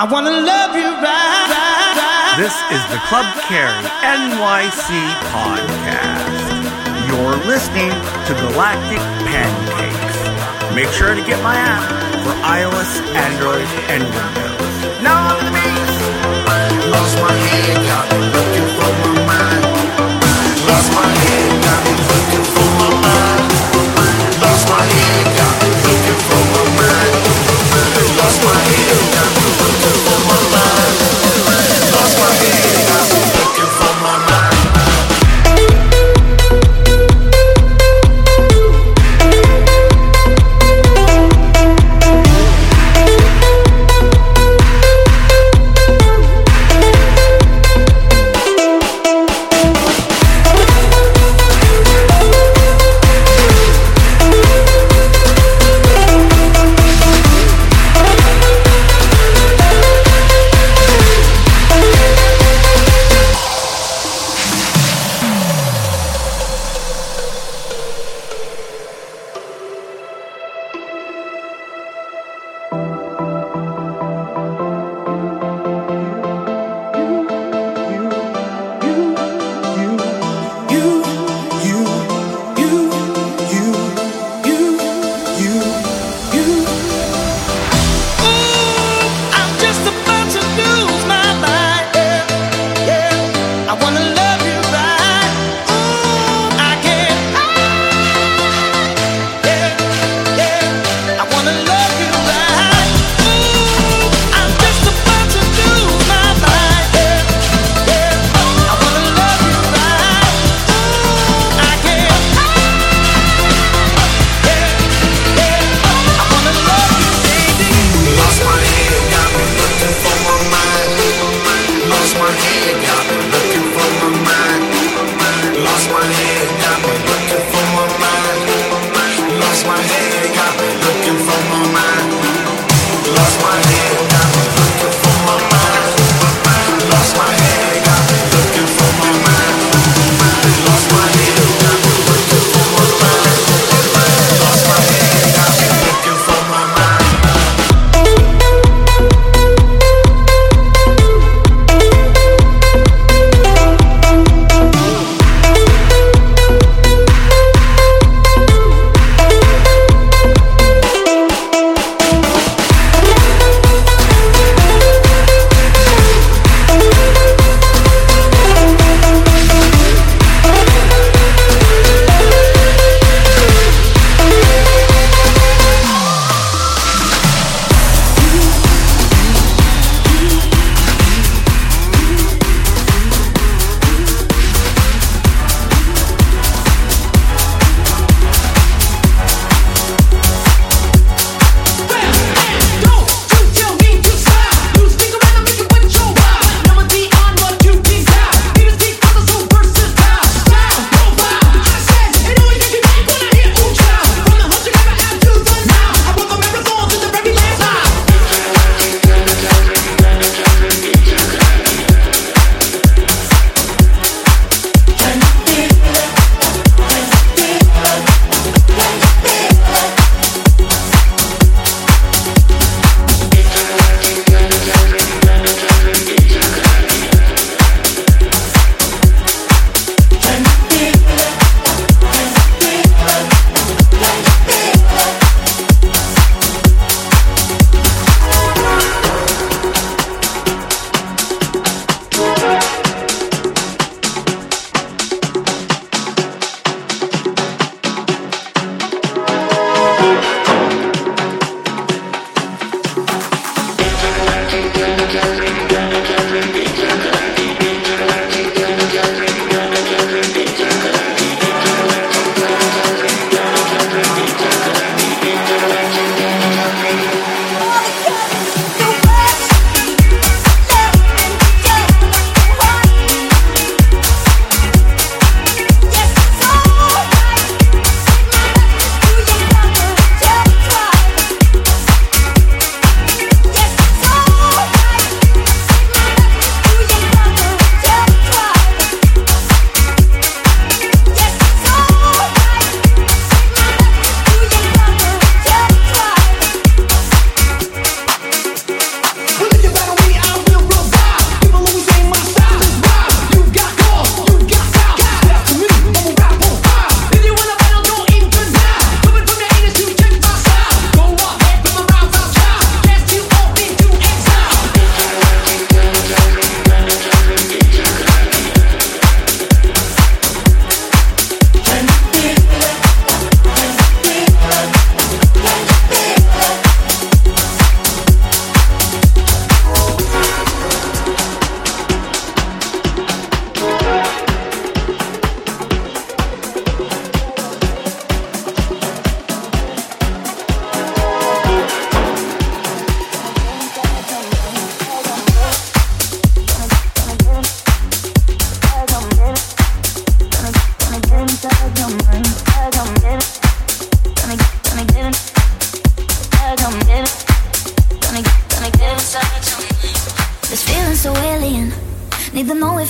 I wanna love you right. right, right this is the Club Carry NYC podcast. You're listening to Galactic Pancakes. Make sure to get my app for iOS, Android, and Windows. Now on the. Lost my head, looking for my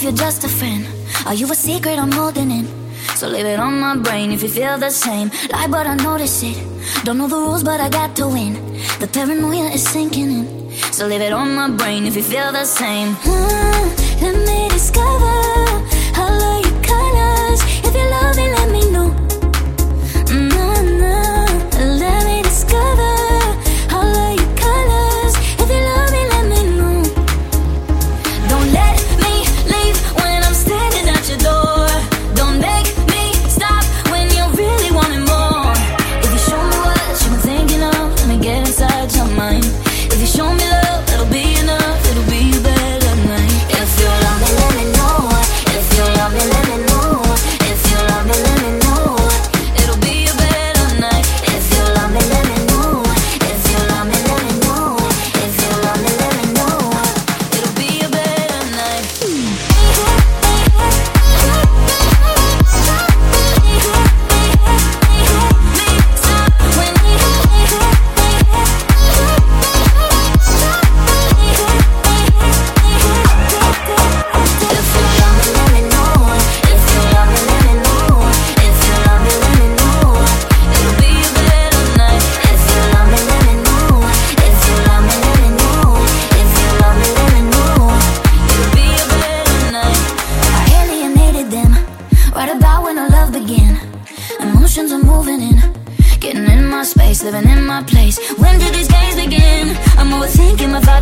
if you're just a friend? Are you a secret I'm holding in? So leave it on my brain if you feel the same. Lie, but I notice it. Don't know the rules, but I got to win. The paranoia is sinking in. So leave it on my brain if you feel the same. Let me discover.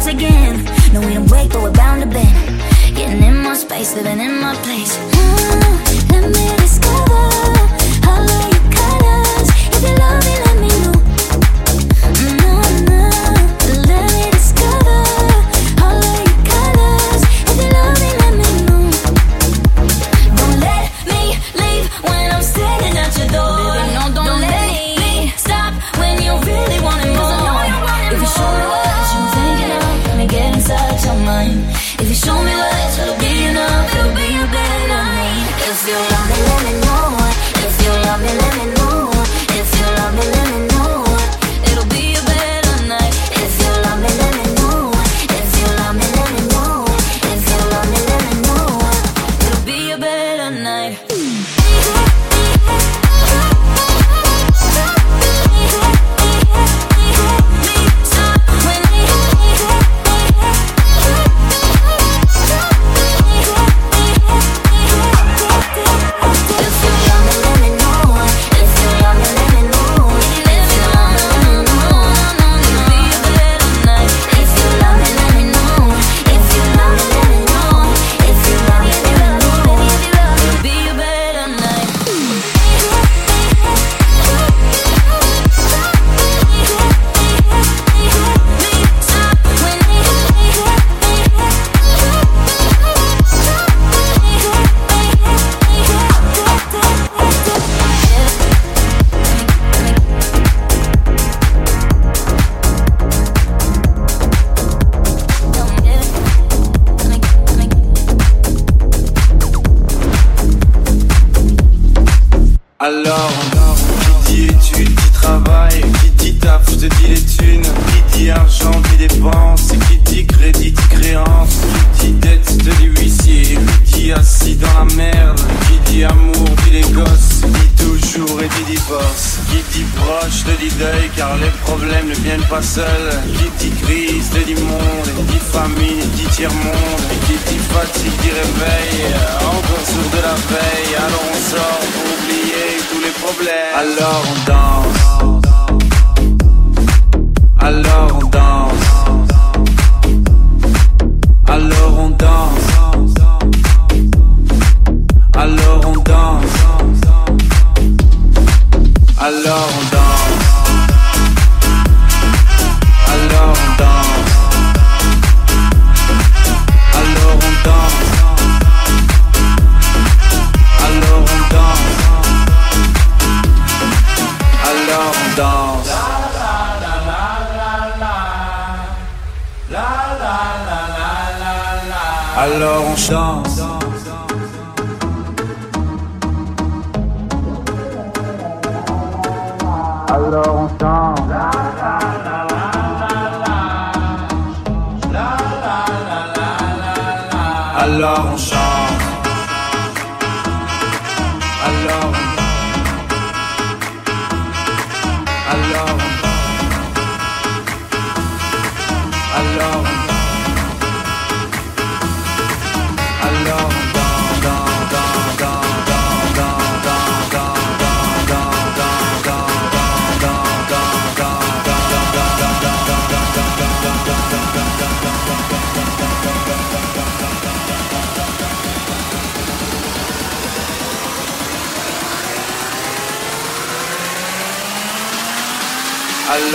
again. No, we don't break, but we're bound to bend. Getting in my space, living in my place. Ooh, Let me discover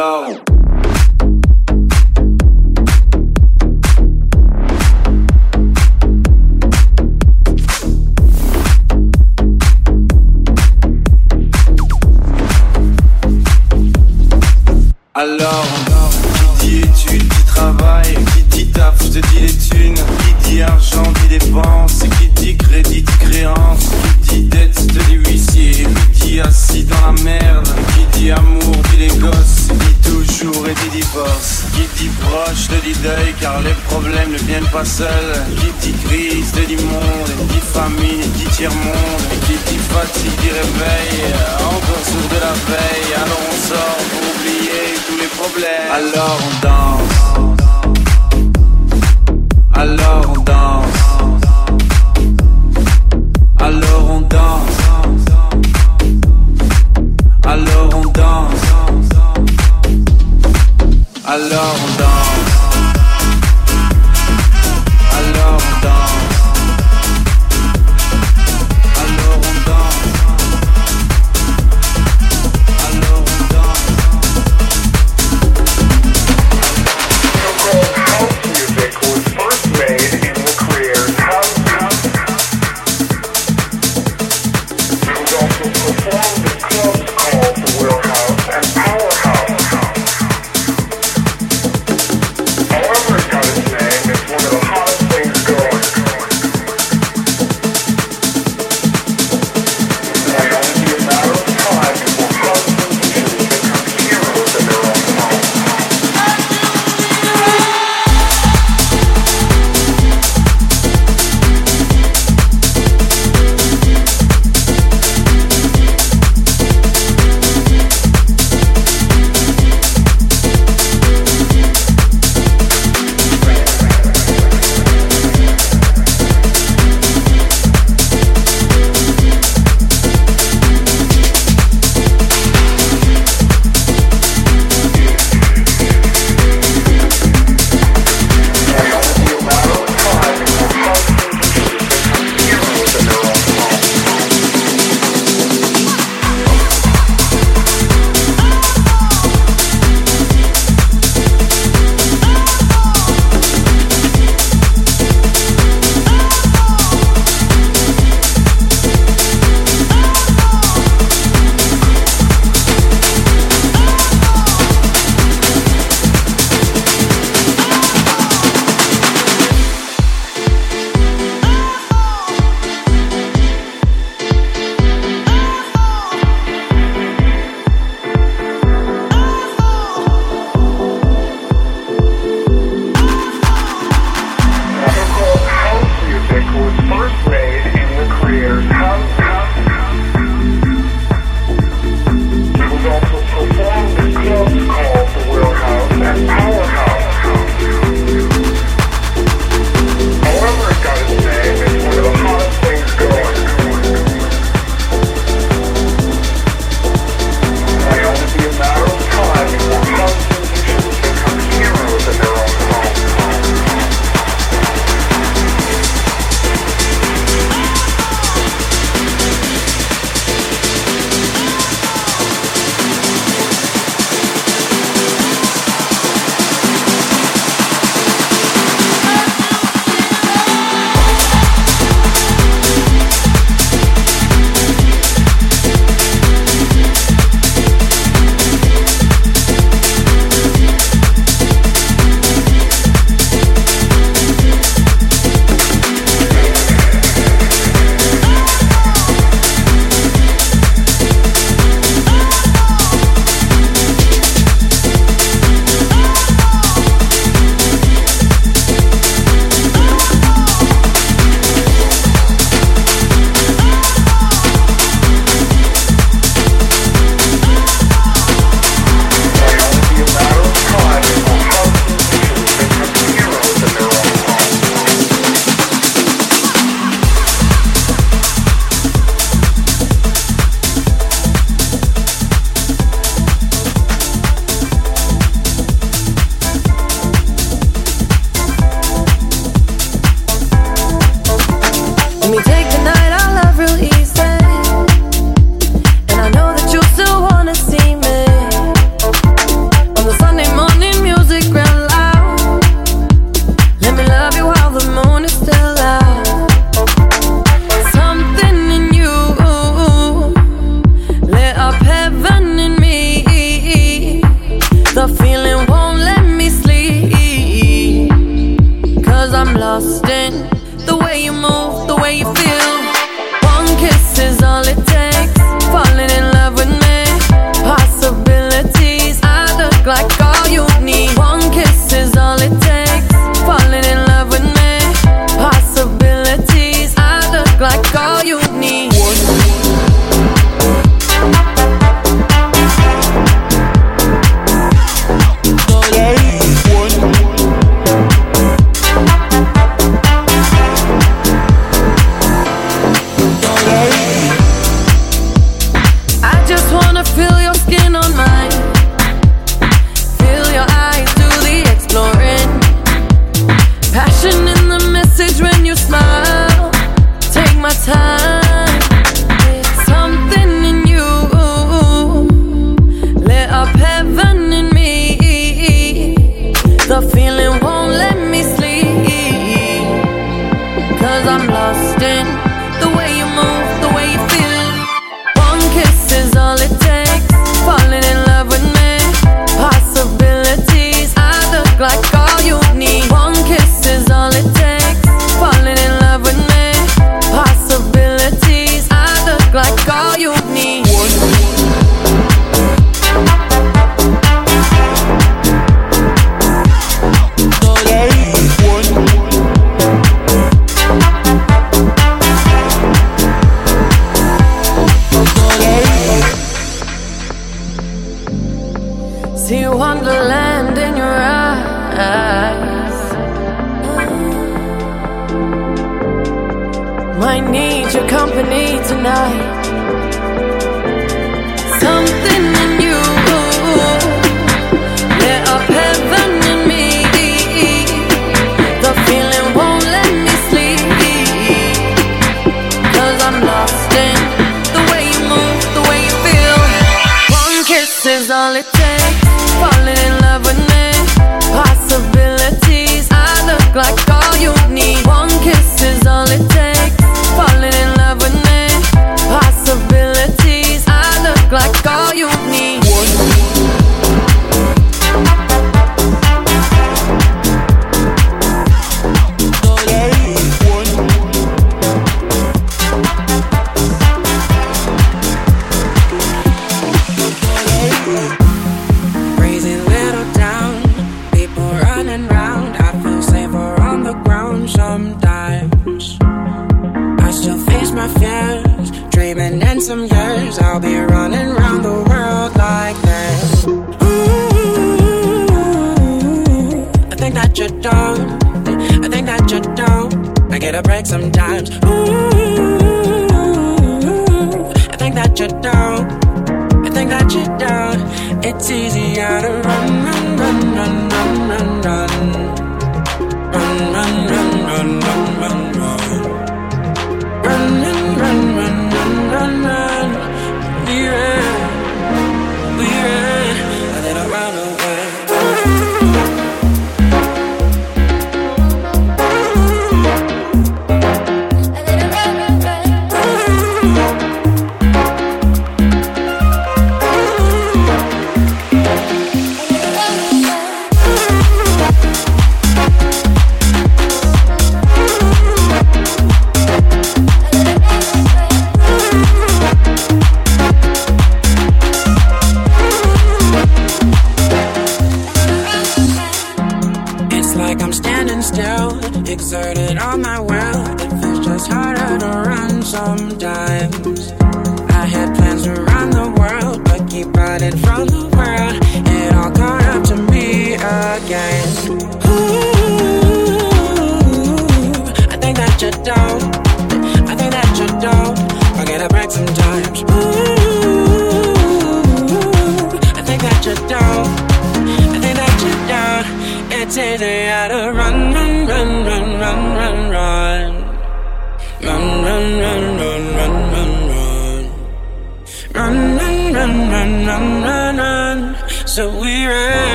know.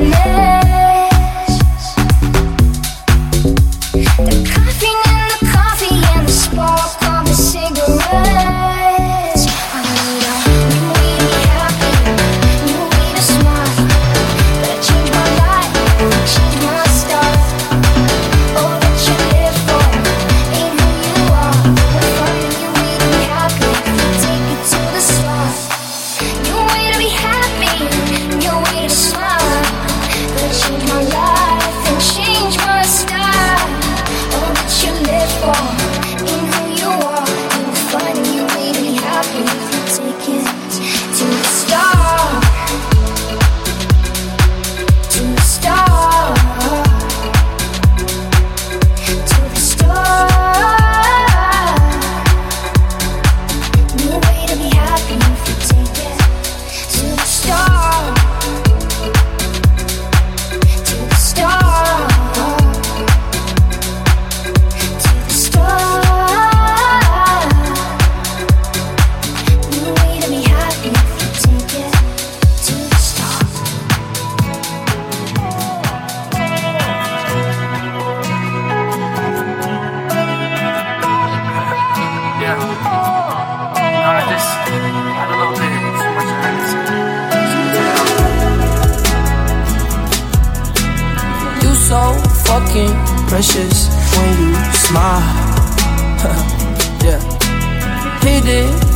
happiness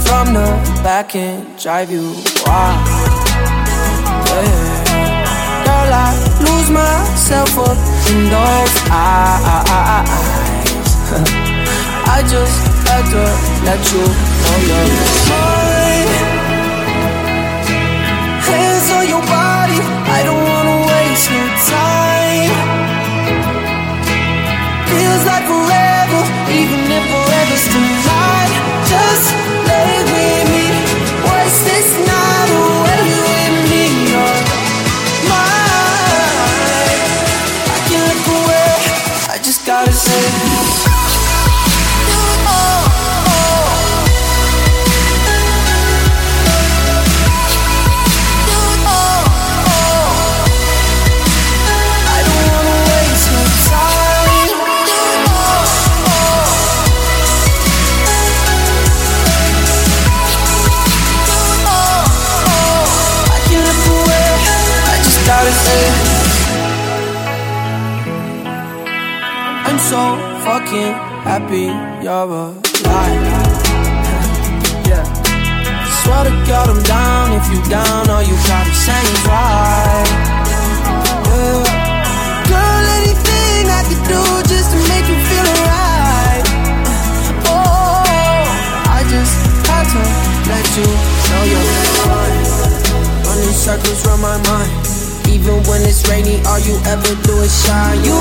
from the back and drive you wild. Yeah. Girl, I lose myself up in those eyes. I just had to let you know you're. Hands on your body, I don't wanna waste your time. Feels like forever, even if forever's too. Fucking happy you're alive. yeah. Swear to God I'm down if you down, all you gotta say is right. Yeah. Girl, anything I could do just to make you feel alright. Uh, oh, I just had to let you know you're fine. Running circles around my mind. Even when it's rainy, all you ever do is shine. You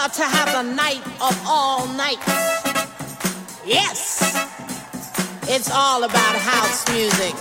about to have the night of all nights. Yes, it's all about house music.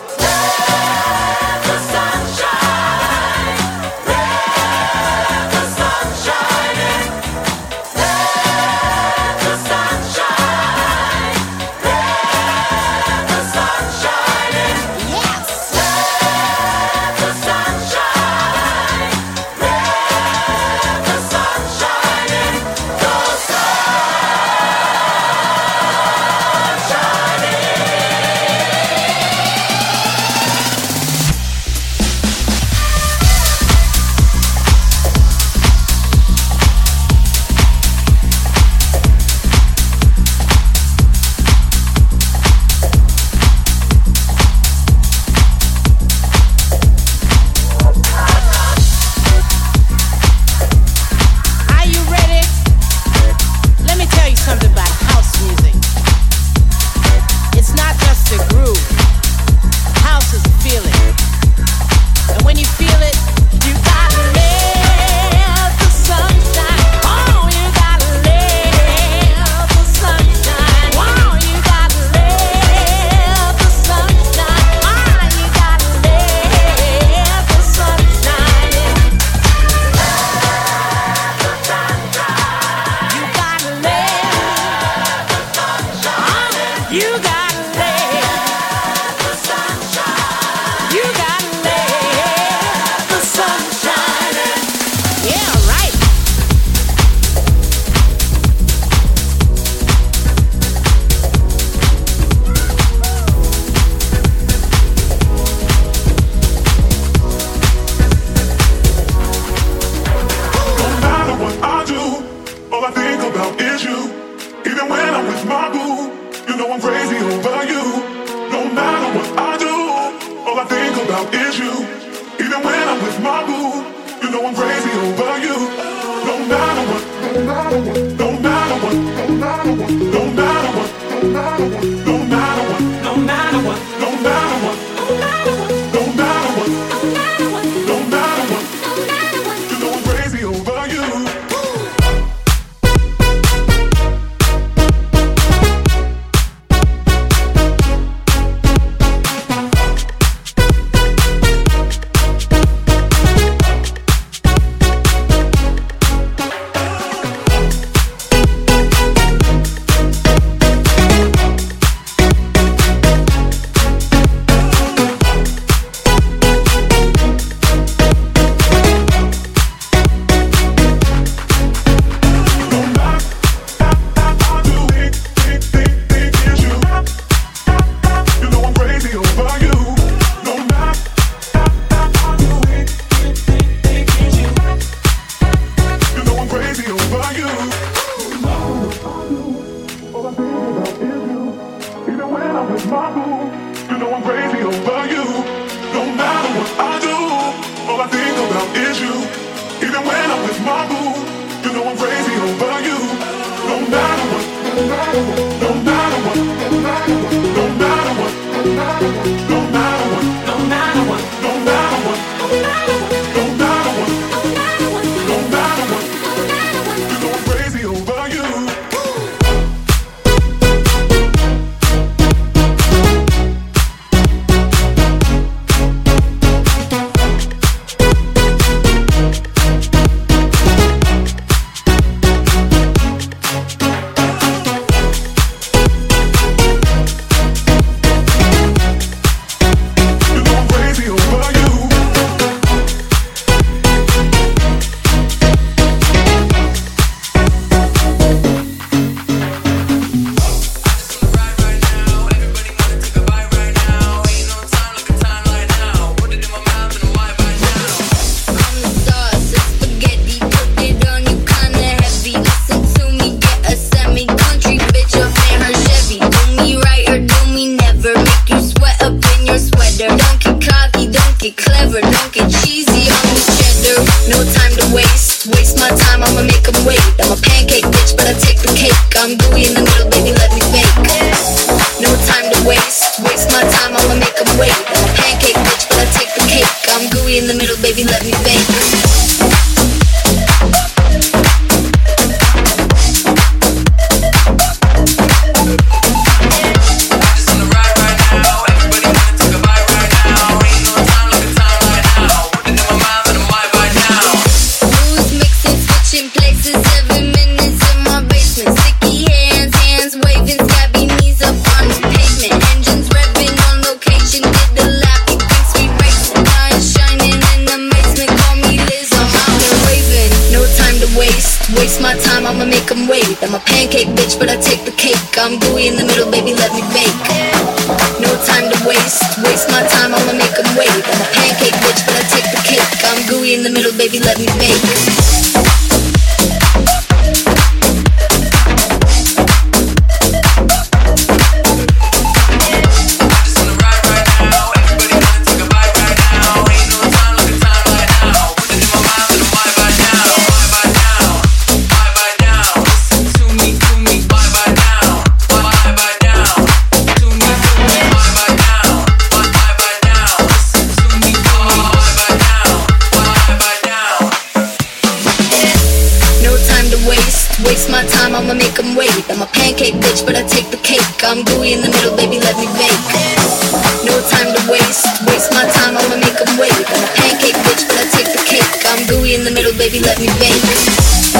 The middle, baby, let me bake.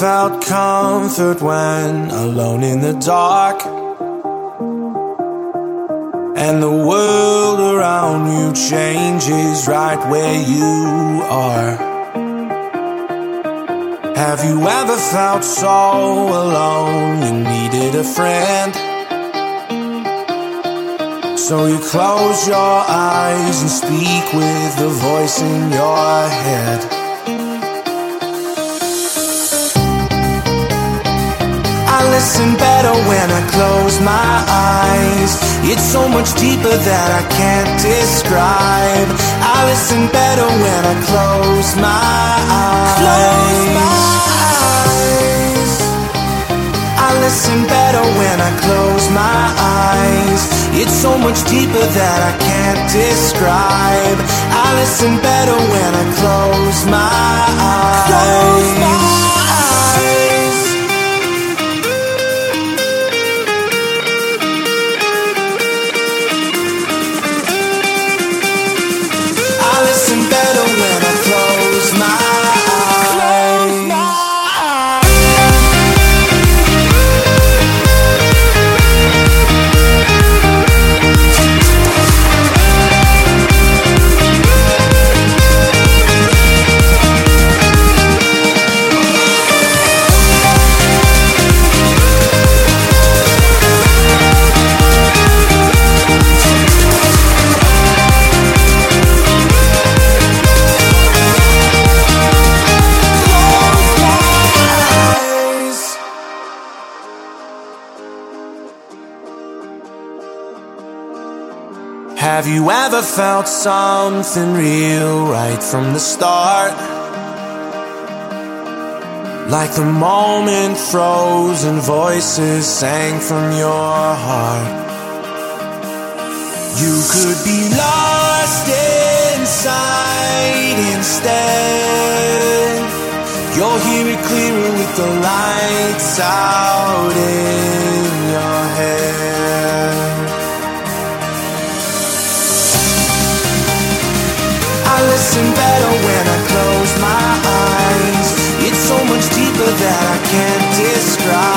Felt comfort when alone in the dark? And the world around you changes right where you are. Have you ever felt so alone you needed a friend? So you close your eyes and speak with the voice in your head. Listen better when I close my eyes. It's so much deeper that I can't describe. I listen better when I close my eyes. Close my eyes. I listen better when I close my eyes. It's so much deeper that I can't describe. I listen better when I close my eyes. Close my Have you ever felt something real right from the start? Like the moment frozen voices sang from your heart. You could be lost inside instead. You'll hear it clearer with the lights out in your head. Listen better when I close my eyes. It's so much deeper that I can't describe.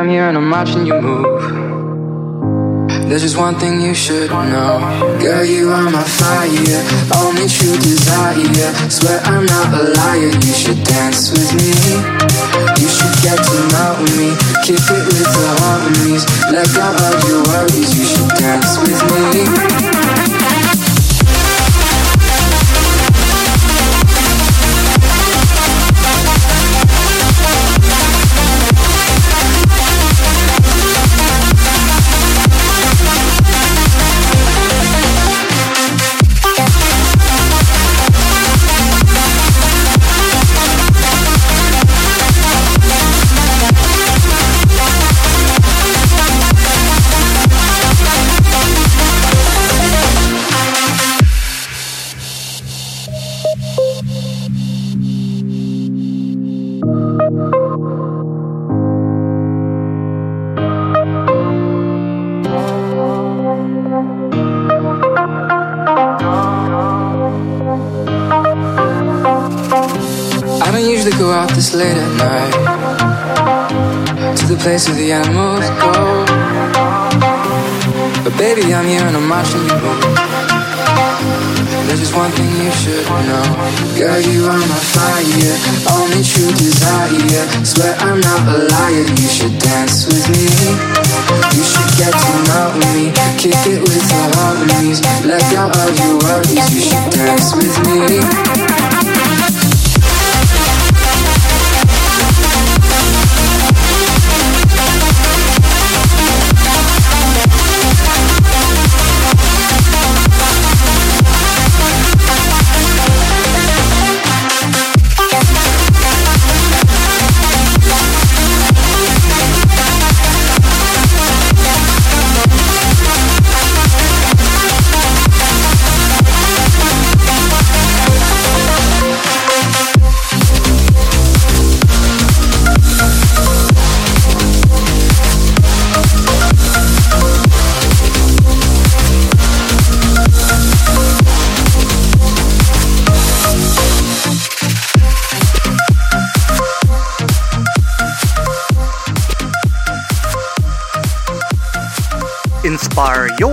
I'm here and I'm watching you move. There's just one thing you should know. Girl, you are my fire, only true desire. Swear I'm not a liar, you should dance with me. You should get to know me, kick it with the harmonies. Let go of your worries, you should dance with me. Usually go out this late at night to the place where the animals go. But baby, I'm here and I'm watching you move. There's just one thing you should know. Girl, you are my fire, only true desire. Swear I'm not a liar, you should dance with me. You should get to know me, kick it with the harmonies. Let go of your worries, you should dance with me.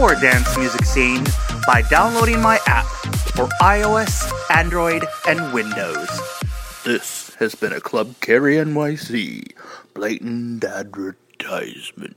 Your dance music scene by downloading my app for iOS, Android, and Windows. This has been a Club Carry NYC blatant advertisement.